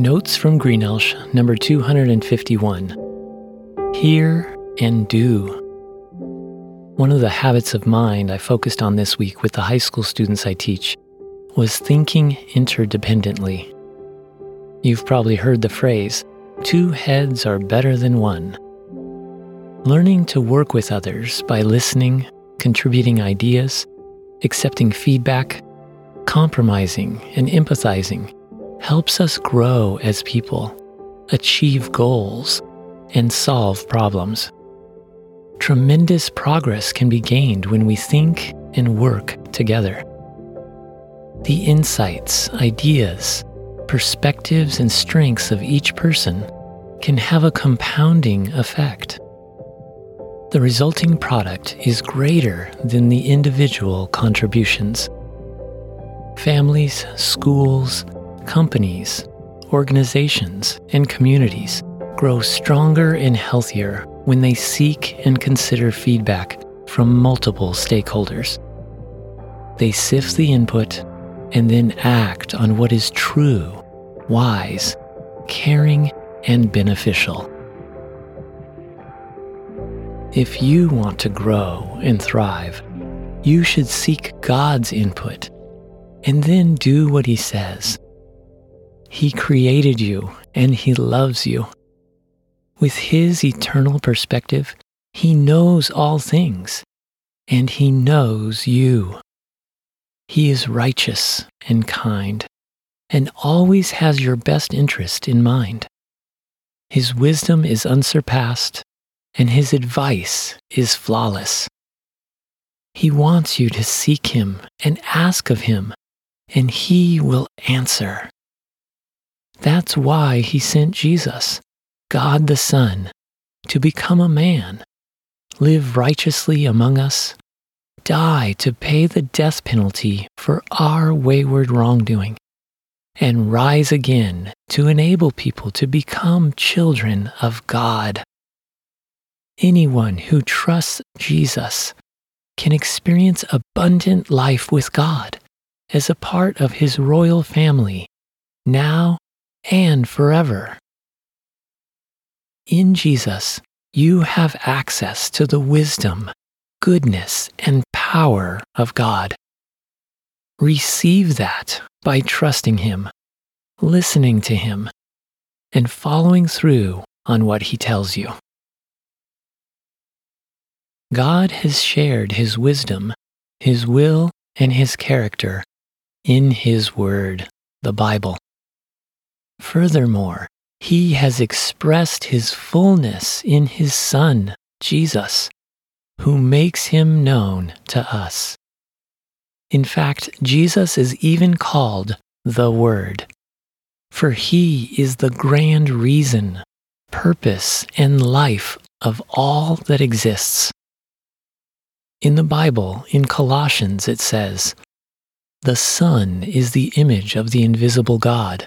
Notes from Greenelsh, number 251. Hear and do. One of the habits of mind I focused on this week with the high school students I teach was thinking interdependently. You've probably heard the phrase, two heads are better than one. Learning to work with others by listening, contributing ideas, accepting feedback, compromising, and empathizing helps us grow as people, achieve goals, and solve problems. Tremendous progress can be gained when we think and work together. The insights, ideas, perspectives, and strengths of each person can have a compounding effect. The resulting product is greater than the individual contributions. Families, schools, companies, organizations, and communities grow stronger and healthier when they seek and consider feedback from multiple stakeholders. They sift the input and then act on what is true, wise, caring, and beneficial. If you want to grow and thrive, you should seek God's input and then do what He says. He created you and He loves you. With His eternal perspective, He knows all things and He knows you. He is righteous and kind and always has your best interest in mind. His wisdom is unsurpassed and His advice is flawless. He wants you to seek Him and ask of Him, and He will answer. That's why he sent Jesus, God the Son, to become a man, live righteously among us, die to pay the death penalty for our wayward wrongdoing, and rise again to enable people to become children of God. Anyone who trusts Jesus can experience abundant life with God as a part of his royal family now and forever. In Jesus, you have access to the wisdom, goodness, and power of God. Receive that by trusting Him, listening to Him, and following through on what He tells you. God has shared His wisdom, His will, and His character in His Word, the Bible. Furthermore, he has expressed his fullness in his Son, Jesus, who makes him known to us. In fact, Jesus is even called the Word, for he is the grand reason, purpose, and life of all that exists. In the Bible, in Colossians, it says, The Son is the image of the invisible God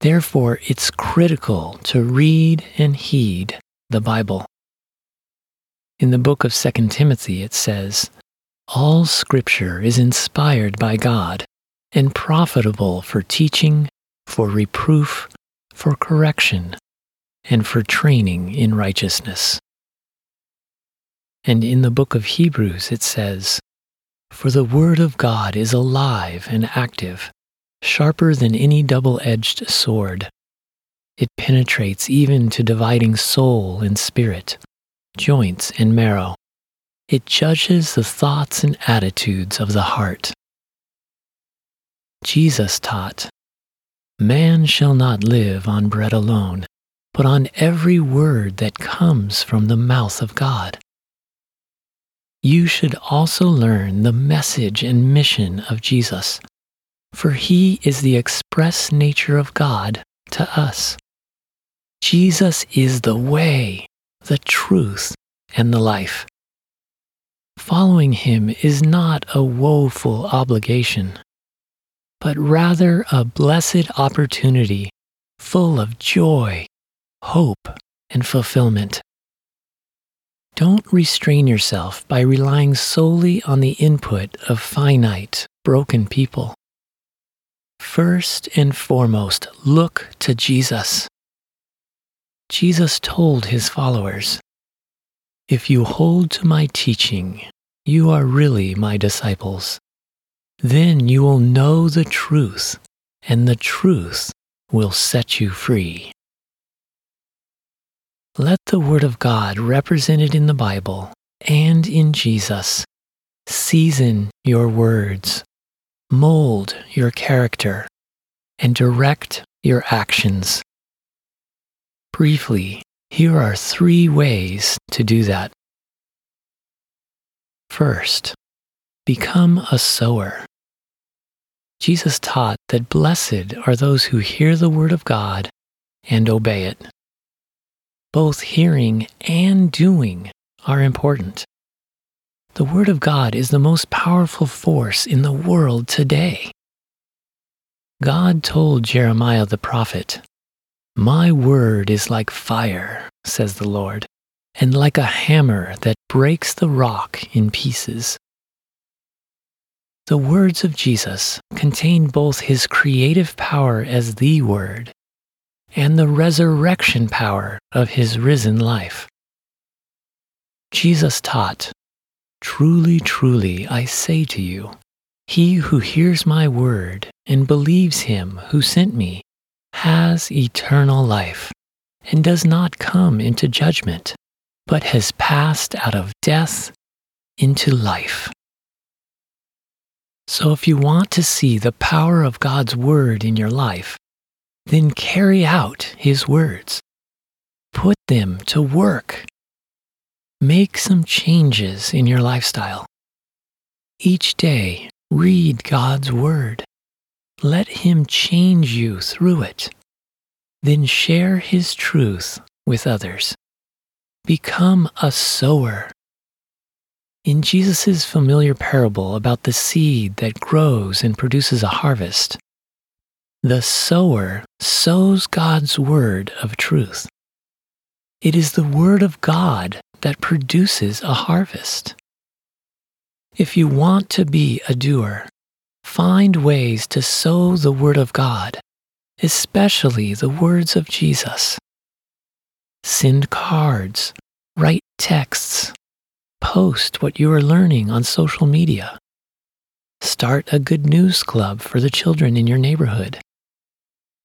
Therefore, it's critical to read and heed the Bible. In the book of 2 Timothy, it says, All scripture is inspired by God and profitable for teaching, for reproof, for correction, and for training in righteousness. And in the book of Hebrews, it says, For the word of God is alive and active sharper than any double edged sword. It penetrates even to dividing soul and spirit, joints and marrow. It judges the thoughts and attitudes of the heart. Jesus taught, Man shall not live on bread alone, but on every word that comes from the mouth of God. You should also learn the message and mission of Jesus for he is the express nature of God to us. Jesus is the way, the truth, and the life. Following him is not a woeful obligation, but rather a blessed opportunity full of joy, hope, and fulfillment. Don't restrain yourself by relying solely on the input of finite, broken people. First and foremost, look to Jesus. Jesus told his followers, If you hold to my teaching, you are really my disciples. Then you will know the truth, and the truth will set you free. Let the Word of God represented in the Bible and in Jesus season your words, mold your character, and direct your actions. Briefly, here are three ways to do that. First, become a sower. Jesus taught that blessed are those who hear the word of God and obey it. Both hearing and doing are important. The Word of God is the most powerful force in the world today. God told Jeremiah the prophet, My word is like fire, says the Lord, and like a hammer that breaks the rock in pieces. The words of Jesus contain both his creative power as the Word and the resurrection power of his risen life. Jesus taught, Truly, truly, I say to you, he who hears my word and believes him who sent me has eternal life and does not come into judgment, but has passed out of death into life. So, if you want to see the power of God's Word in your life, then carry out His words. Put them to work. Make some changes in your lifestyle. Each day, read God's Word. Let Him change you through it. Then share His truth with others. Become a sower in Jesus' familiar parable about the seed that grows and produces a harvest, the sower sows God's word of truth. It is the word of God that produces a harvest. If you want to be a doer, find ways to sow the word of God, especially the words of Jesus. Send cards, write texts, Post what you are learning on social media. Start a good news club for the children in your neighborhood.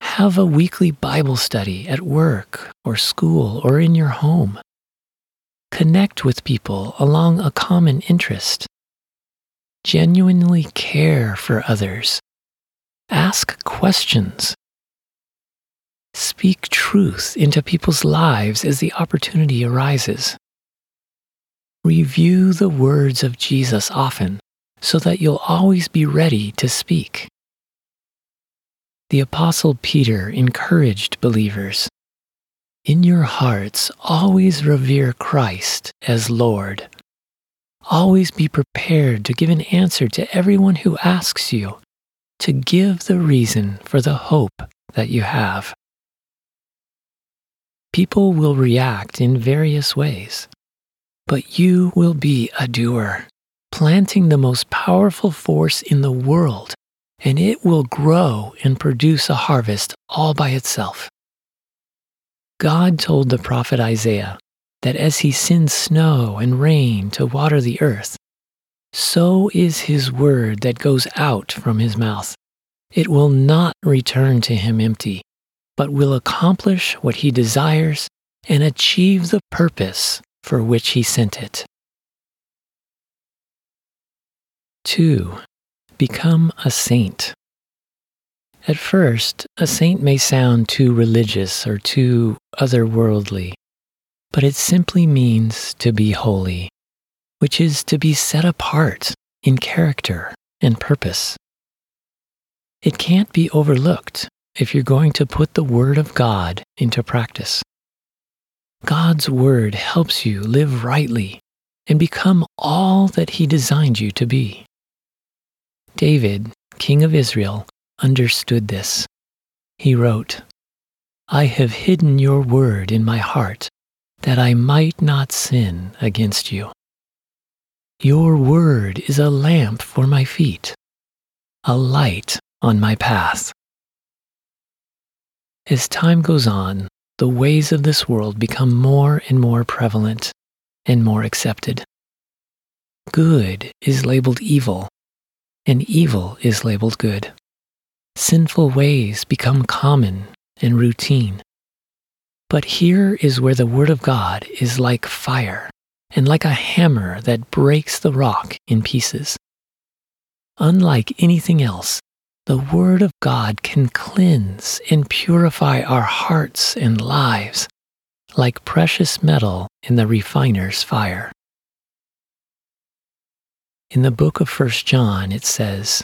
Have a weekly Bible study at work or school or in your home. Connect with people along a common interest. Genuinely care for others. Ask questions. Speak truth into people's lives as the opportunity arises. Review the words of Jesus often so that you'll always be ready to speak. The Apostle Peter encouraged believers In your hearts, always revere Christ as Lord. Always be prepared to give an answer to everyone who asks you, to give the reason for the hope that you have. People will react in various ways but you will be a doer, planting the most powerful force in the world, and it will grow and produce a harvest all by itself. God told the prophet Isaiah that as he sends snow and rain to water the earth, so is his word that goes out from his mouth. It will not return to him empty, but will accomplish what he desires and achieve the purpose for which he sent it. 2. Become a saint. At first, a saint may sound too religious or too otherworldly, but it simply means to be holy, which is to be set apart in character and purpose. It can't be overlooked if you're going to put the Word of God into practice. God's Word helps you live rightly and become all that He designed you to be. David, king of Israel, understood this. He wrote, I have hidden your word in my heart that I might not sin against you. Your word is a lamp for my feet, a light on my path. As time goes on, the ways of this world become more and more prevalent and more accepted. Good is labeled evil, and evil is labeled good. Sinful ways become common and routine. But here is where the Word of God is like fire and like a hammer that breaks the rock in pieces. Unlike anything else, the Word of God can cleanse and purify our hearts and lives like precious metal in the refiner's fire. In the book of 1 John, it says,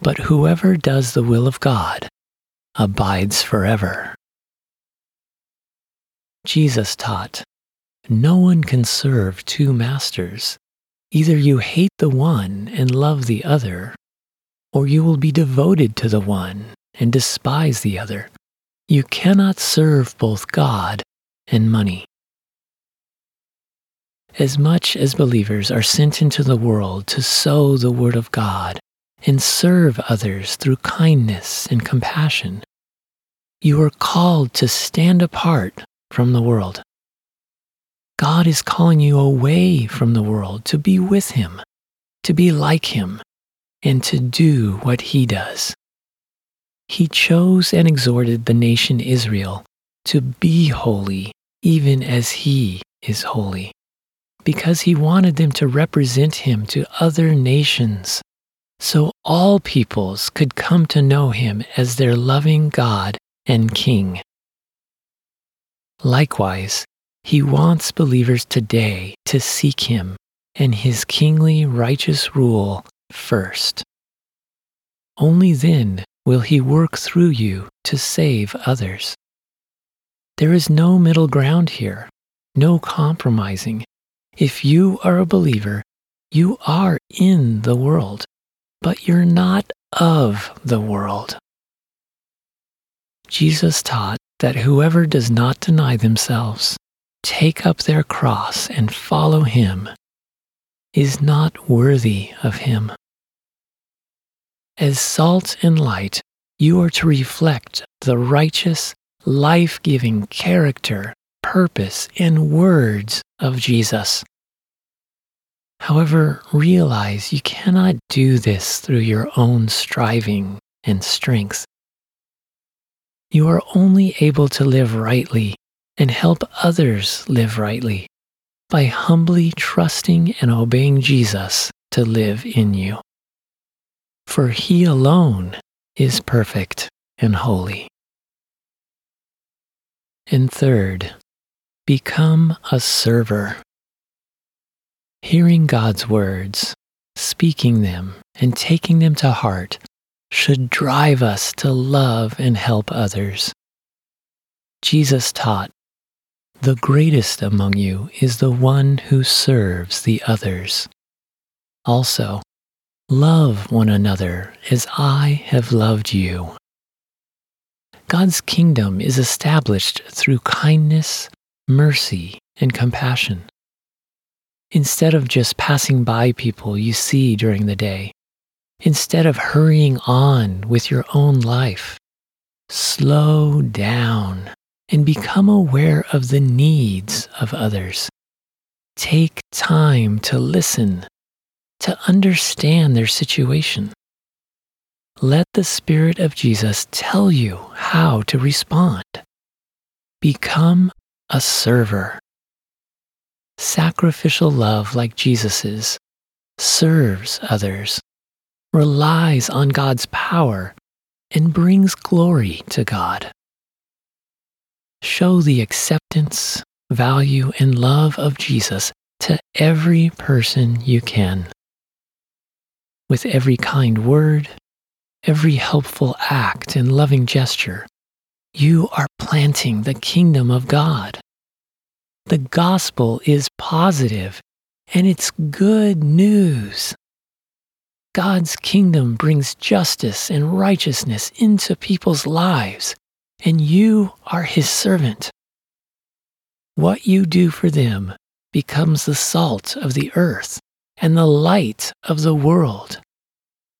But whoever does the will of God abides forever. Jesus taught, No one can serve two masters. Either you hate the one and love the other, or you will be devoted to the one and despise the other. You cannot serve both God and money. As much as believers are sent into the world to sow the Word of God and serve others through kindness and compassion, you are called to stand apart from the world. God is calling you away from the world to be with Him, to be like Him, and to do what He does. He chose and exhorted the nation Israel to be holy, even as He is holy, because He wanted them to represent Him to other nations, so all peoples could come to know Him as their loving God and King. Likewise, he wants believers today to seek him and his kingly righteous rule first. Only then will he work through you to save others. There is no middle ground here, no compromising. If you are a believer, you are in the world, but you're not of the world. Jesus taught that whoever does not deny themselves, take up their cross, and follow him is not worthy of him. As salt and light, you are to reflect the righteous, life giving character, purpose, and words of Jesus. However, realize you cannot do this through your own striving and strength you are only able to live rightly and help others live rightly by humbly trusting and obeying Jesus to live in you. For he alone is perfect and holy. And third, become a server. Hearing God's words, speaking them, and taking them to heart should drive us to love and help others. Jesus taught, The greatest among you is the one who serves the others. Also, love one another as I have loved you. God's kingdom is established through kindness, mercy, and compassion. Instead of just passing by people you see during the day, Instead of hurrying on with your own life, slow down and become aware of the needs of others. Take time to listen, to understand their situation. Let the Spirit of Jesus tell you how to respond. Become a server. Sacrificial love like Jesus's serves others, relies on God's power, and brings glory to God. Show the acceptance, value, and love of Jesus to every person you can. With every kind word, every helpful act and loving gesture, you are planting the kingdom of God. The gospel is positive and it's good news. God's kingdom brings justice and righteousness into people's lives, and you are his servant. What you do for them becomes the salt of the earth and the light of the world.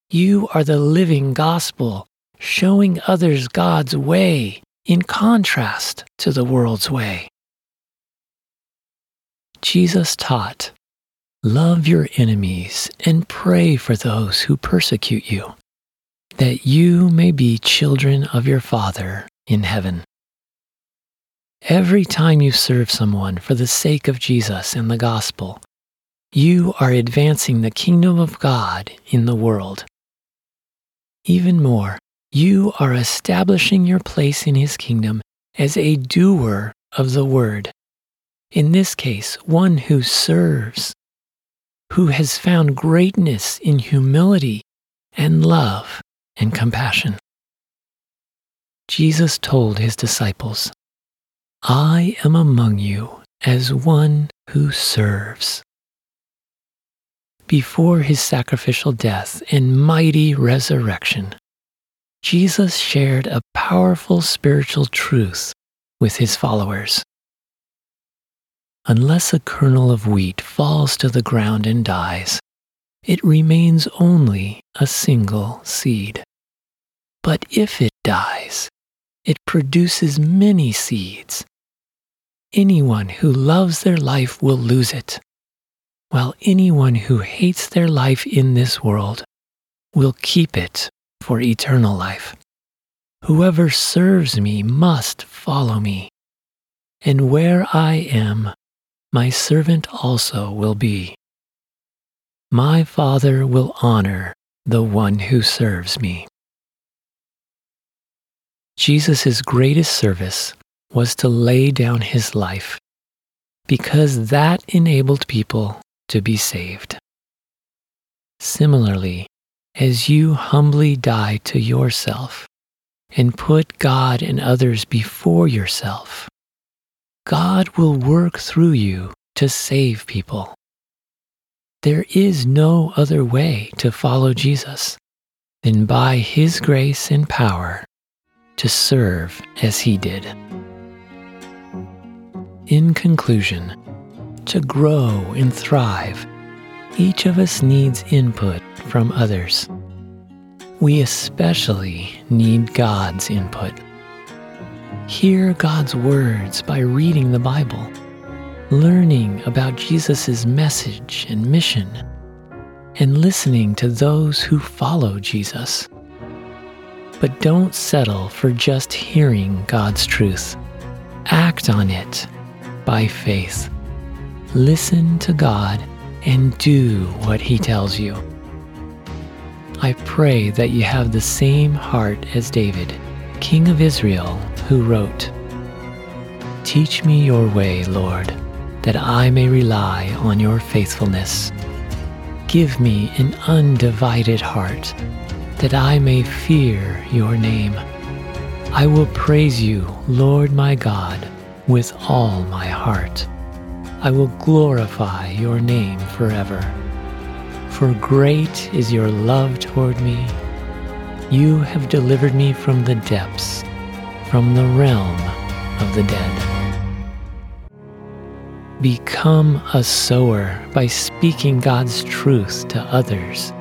You are the living gospel, showing others God's way in contrast to the world's way. Jesus taught, Love your enemies and pray for those who persecute you, that you may be children of your Father in heaven. Every time you serve someone for the sake of Jesus and the gospel, you are advancing the kingdom of God in the world. Even more, you are establishing your place in his kingdom as a doer of the word. In this case, one who serves, who has found greatness in humility and love and compassion. Jesus told his disciples, I am among you as one who serves. Before his sacrificial death and mighty resurrection, Jesus shared a powerful spiritual truth with his followers. Unless a kernel of wheat falls to the ground and dies, it remains only a single seed. But if it dies, it produces many seeds. Anyone who loves their life will lose it, while anyone who hates their life in this world will keep it for eternal life. Whoever serves me must follow me, and where I am, my servant also will be. My Father will honor the one who serves me. Jesus' greatest service was to lay down his life because that enabled people to be saved. Similarly, as you humbly die to yourself and put God and others before yourself, God will work through you to save people. There is no other way to follow Jesus than by His grace and power to serve as He did. In conclusion, to grow and thrive, each of us needs input from others. We especially need God's input. Hear God's words by reading the Bible, learning about Jesus' message and mission, and listening to those who follow Jesus. But don't settle for just hearing God's truth. Act on it by faith. Listen to God and do what He tells you. I pray that you have the same heart as David, King of Israel who wrote, Teach me your way, Lord, that I may rely on your faithfulness. Give me an undivided heart, that I may fear your name. I will praise you, Lord my God, with all my heart. I will glorify your name forever. For great is your love toward me. You have delivered me from the depths from the realm of the dead. Become a sower by speaking God's truth to others.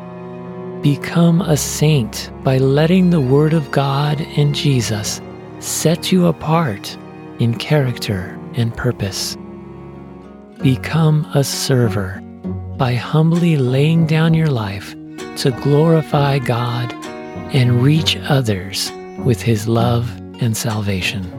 Become a saint by letting the Word of God and Jesus set you apart in character and purpose. Become a server by humbly laying down your life to glorify God and reach others with His love and salvation.